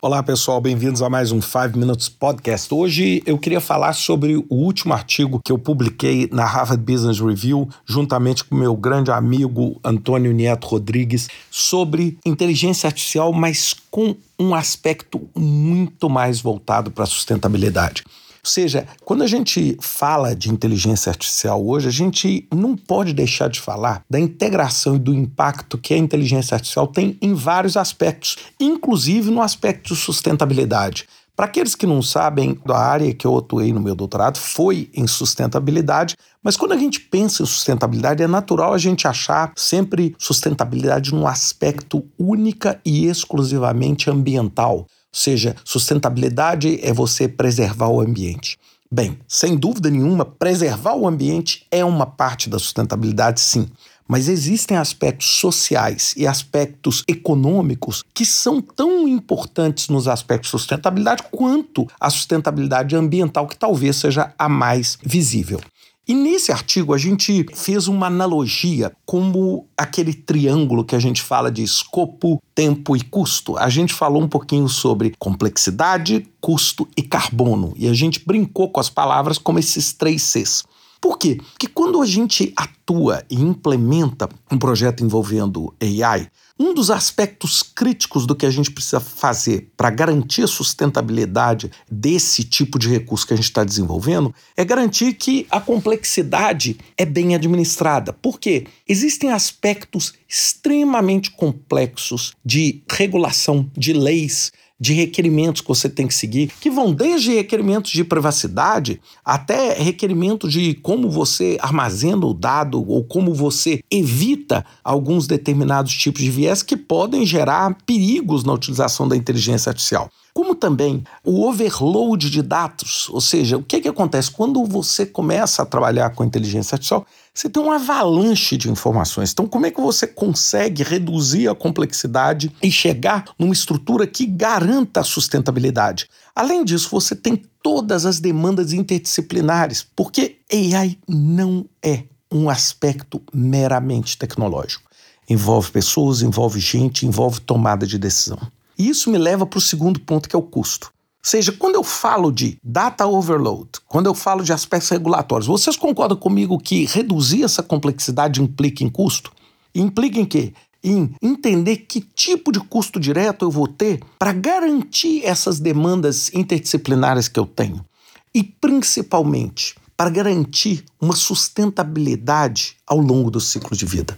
Olá pessoal, bem-vindos a mais um 5 Minutes Podcast. Hoje eu queria falar sobre o último artigo que eu publiquei na Harvard Business Review, juntamente com meu grande amigo Antônio Nieto Rodrigues, sobre inteligência artificial, mas com um aspecto muito mais voltado para a sustentabilidade. Ou seja, quando a gente fala de inteligência artificial hoje, a gente não pode deixar de falar da integração e do impacto que a inteligência artificial tem em vários aspectos, inclusive no aspecto de sustentabilidade. Para aqueles que não sabem, a área que eu atuei no meu doutorado foi em sustentabilidade, mas quando a gente pensa em sustentabilidade, é natural a gente achar sempre sustentabilidade num aspecto única e exclusivamente ambiental seja, sustentabilidade é você preservar o ambiente. Bem, sem dúvida nenhuma, preservar o ambiente é uma parte da sustentabilidade, sim. Mas existem aspectos sociais e aspectos econômicos que são tão importantes nos aspectos de sustentabilidade quanto a sustentabilidade ambiental, que talvez seja a mais visível. E nesse artigo a gente fez uma analogia como aquele triângulo que a gente fala de escopo, tempo e custo. A gente falou um pouquinho sobre complexidade, custo e carbono. E a gente brincou com as palavras como esses três Cs. Por quê? Porque quando a gente atua e implementa um projeto envolvendo AI, um dos aspectos críticos do que a gente precisa fazer para garantir a sustentabilidade desse tipo de recurso que a gente está desenvolvendo é garantir que a complexidade é bem administrada. Por quê? Existem aspectos extremamente complexos de regulação, de leis, de requerimentos que você tem que seguir, que vão desde requerimentos de privacidade até requerimentos de como você armazena o dado ou como você evita alguns determinados tipos de viés que podem gerar perigos na utilização da inteligência artificial como também o overload de dados, ou seja, o que, que acontece quando você começa a trabalhar com inteligência artificial, você tem uma avalanche de informações. Então, como é que você consegue reduzir a complexidade e chegar numa estrutura que garanta a sustentabilidade? Além disso, você tem todas as demandas interdisciplinares, porque AI não é um aspecto meramente tecnológico. Envolve pessoas, envolve gente, envolve tomada de decisão. E isso me leva para o segundo ponto, que é o custo. Ou seja, quando eu falo de data overload, quando eu falo de aspectos regulatórios, vocês concordam comigo que reduzir essa complexidade implica em custo? Implica em quê? Em entender que tipo de custo direto eu vou ter para garantir essas demandas interdisciplinares que eu tenho. E principalmente para garantir uma sustentabilidade ao longo do ciclo de vida.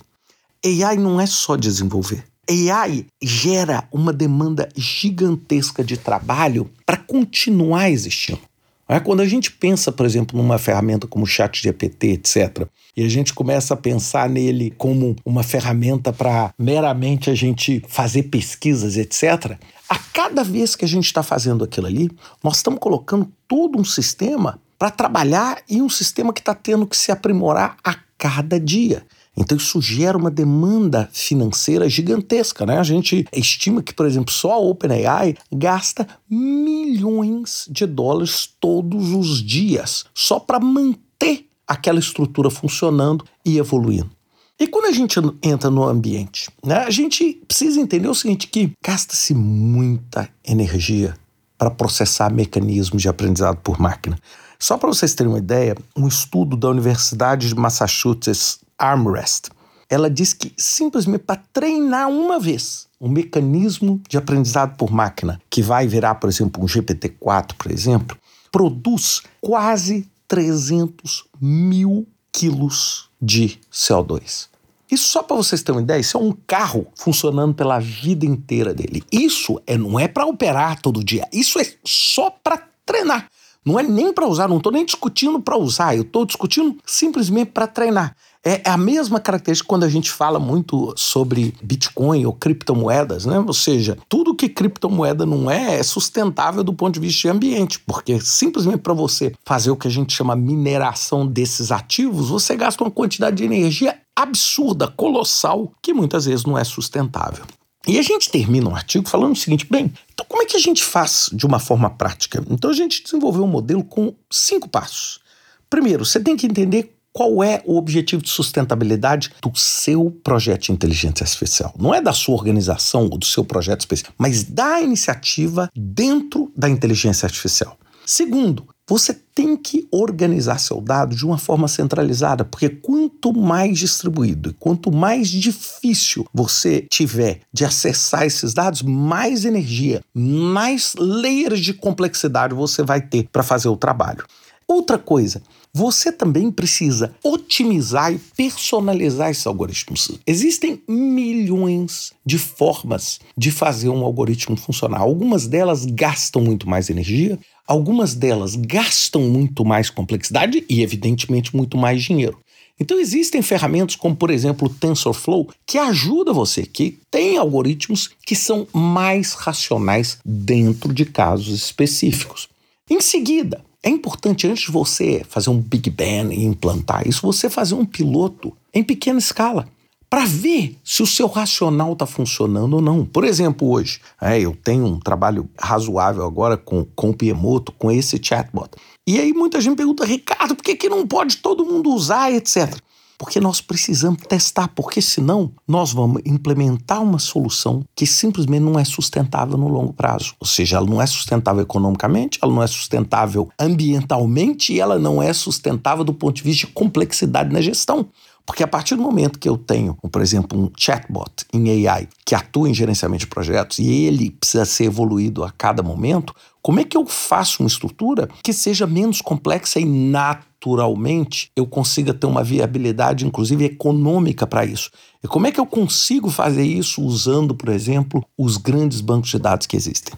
AI não é só desenvolver. AI gera uma demanda gigantesca de trabalho para continuar existindo. É, quando a gente pensa, por exemplo, numa ferramenta como o ChatGPT, etc., e a gente começa a pensar nele como uma ferramenta para meramente a gente fazer pesquisas, etc., a cada vez que a gente está fazendo aquilo ali, nós estamos colocando todo um sistema para trabalhar e um sistema que está tendo que se aprimorar a cada dia. Então isso gera uma demanda financeira gigantesca, né? A gente estima que, por exemplo, só a OpenAI gasta milhões de dólares todos os dias só para manter aquela estrutura funcionando e evoluindo. E quando a gente entra no ambiente, né, a gente precisa entender o seguinte, que gasta-se muita energia para processar mecanismos de aprendizado por máquina. Só para vocês terem uma ideia, um estudo da Universidade de Massachusetts Armrest. Ela diz que simplesmente para treinar uma vez um mecanismo de aprendizado por máquina, que vai virar, por exemplo, um GPT-4, por exemplo, produz quase 300 mil quilos de CO2. Isso só para vocês terem uma ideia, isso é um carro funcionando pela vida inteira dele. Isso é, não é para operar todo dia, isso é só para treinar. Não é nem para usar, não estou nem discutindo para usar, eu estou discutindo simplesmente para treinar. É, é a mesma característica quando a gente fala muito sobre Bitcoin ou criptomoedas, né? Ou seja, tudo que criptomoeda não é é sustentável do ponto de vista de ambiente, porque simplesmente para você fazer o que a gente chama mineração desses ativos, você gasta uma quantidade de energia absurda, colossal, que muitas vezes não é sustentável. E a gente termina um artigo falando o seguinte: bem, então como é que a gente faz de uma forma prática? Então a gente desenvolveu um modelo com cinco passos. Primeiro, você tem que entender qual é o objetivo de sustentabilidade do seu projeto de inteligência artificial. Não é da sua organização ou do seu projeto específico, mas da iniciativa dentro da inteligência artificial. Segundo, você tem que organizar seu dado de uma forma centralizada, porque quanto mais distribuído e quanto mais difícil você tiver de acessar esses dados, mais energia, mais layers de complexidade você vai ter para fazer o trabalho. Outra coisa, você também precisa otimizar e personalizar esses algoritmos. Existem milhões de formas de fazer um algoritmo funcionar. Algumas delas gastam muito mais energia, algumas delas gastam muito mais complexidade e, evidentemente, muito mais dinheiro. Então existem ferramentas como, por exemplo, o TensorFlow, que ajuda você, que tem algoritmos que são mais racionais dentro de casos específicos. Em seguida, é importante, antes de você fazer um Big Bang e implantar isso, você fazer um piloto em pequena escala para ver se o seu racional está funcionando ou não. Por exemplo, hoje, é, eu tenho um trabalho razoável agora com, com o Piemoto, com esse chatbot. E aí muita gente pergunta, Ricardo, por que, que não pode todo mundo usar, etc. Porque nós precisamos testar, porque senão nós vamos implementar uma solução que simplesmente não é sustentável no longo prazo. Ou seja, ela não é sustentável economicamente, ela não é sustentável ambientalmente e ela não é sustentável do ponto de vista de complexidade na gestão. Porque a partir do momento que eu tenho, por exemplo, um chatbot em AI que atua em gerenciamento de projetos e ele precisa ser evoluído a cada momento, como é que eu faço uma estrutura que seja menos complexa e natural? Naturalmente eu consiga ter uma viabilidade, inclusive econômica, para isso. E como é que eu consigo fazer isso usando, por exemplo, os grandes bancos de dados que existem?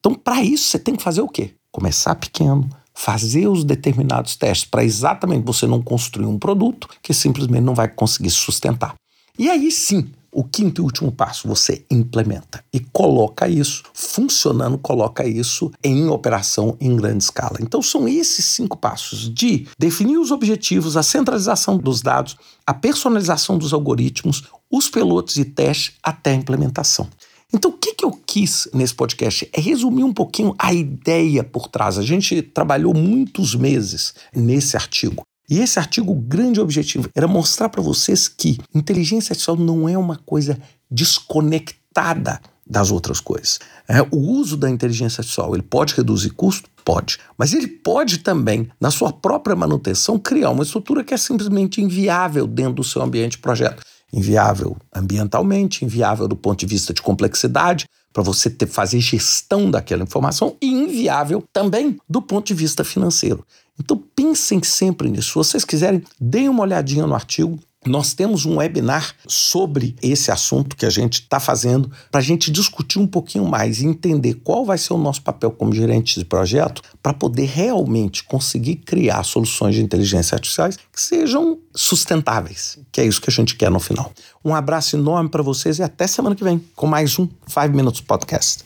Então, para isso, você tem que fazer o quê? Começar pequeno, fazer os determinados testes para exatamente você não construir um produto que simplesmente não vai conseguir sustentar. E aí sim, o quinto e último passo, você implementa e coloca isso funcionando, coloca isso em operação em grande escala. Então são esses cinco passos de definir os objetivos, a centralização dos dados, a personalização dos algoritmos, os pilotos e testes até a implementação. Então, o que, que eu quis nesse podcast é resumir um pouquinho a ideia por trás. A gente trabalhou muitos meses nesse artigo e esse artigo, o grande objetivo era mostrar para vocês que inteligência artificial não é uma coisa desconectada das outras coisas. É, o uso da inteligência artificial ele pode reduzir custo? Pode. Mas ele pode também, na sua própria manutenção, criar uma estrutura que é simplesmente inviável dentro do seu ambiente de projeto. Inviável ambientalmente, inviável do ponto de vista de complexidade, para você ter, fazer gestão daquela informação, e inviável também do ponto de vista financeiro. Então pensem sempre nisso. Se vocês quiserem, deem uma olhadinha no artigo. Nós temos um webinar sobre esse assunto que a gente está fazendo para a gente discutir um pouquinho mais e entender qual vai ser o nosso papel como gerente de projeto para poder realmente conseguir criar soluções de inteligência artificiais que sejam sustentáveis, que é isso que a gente quer no final. Um abraço enorme para vocês e até semana que vem com mais um 5 Minutes Podcast.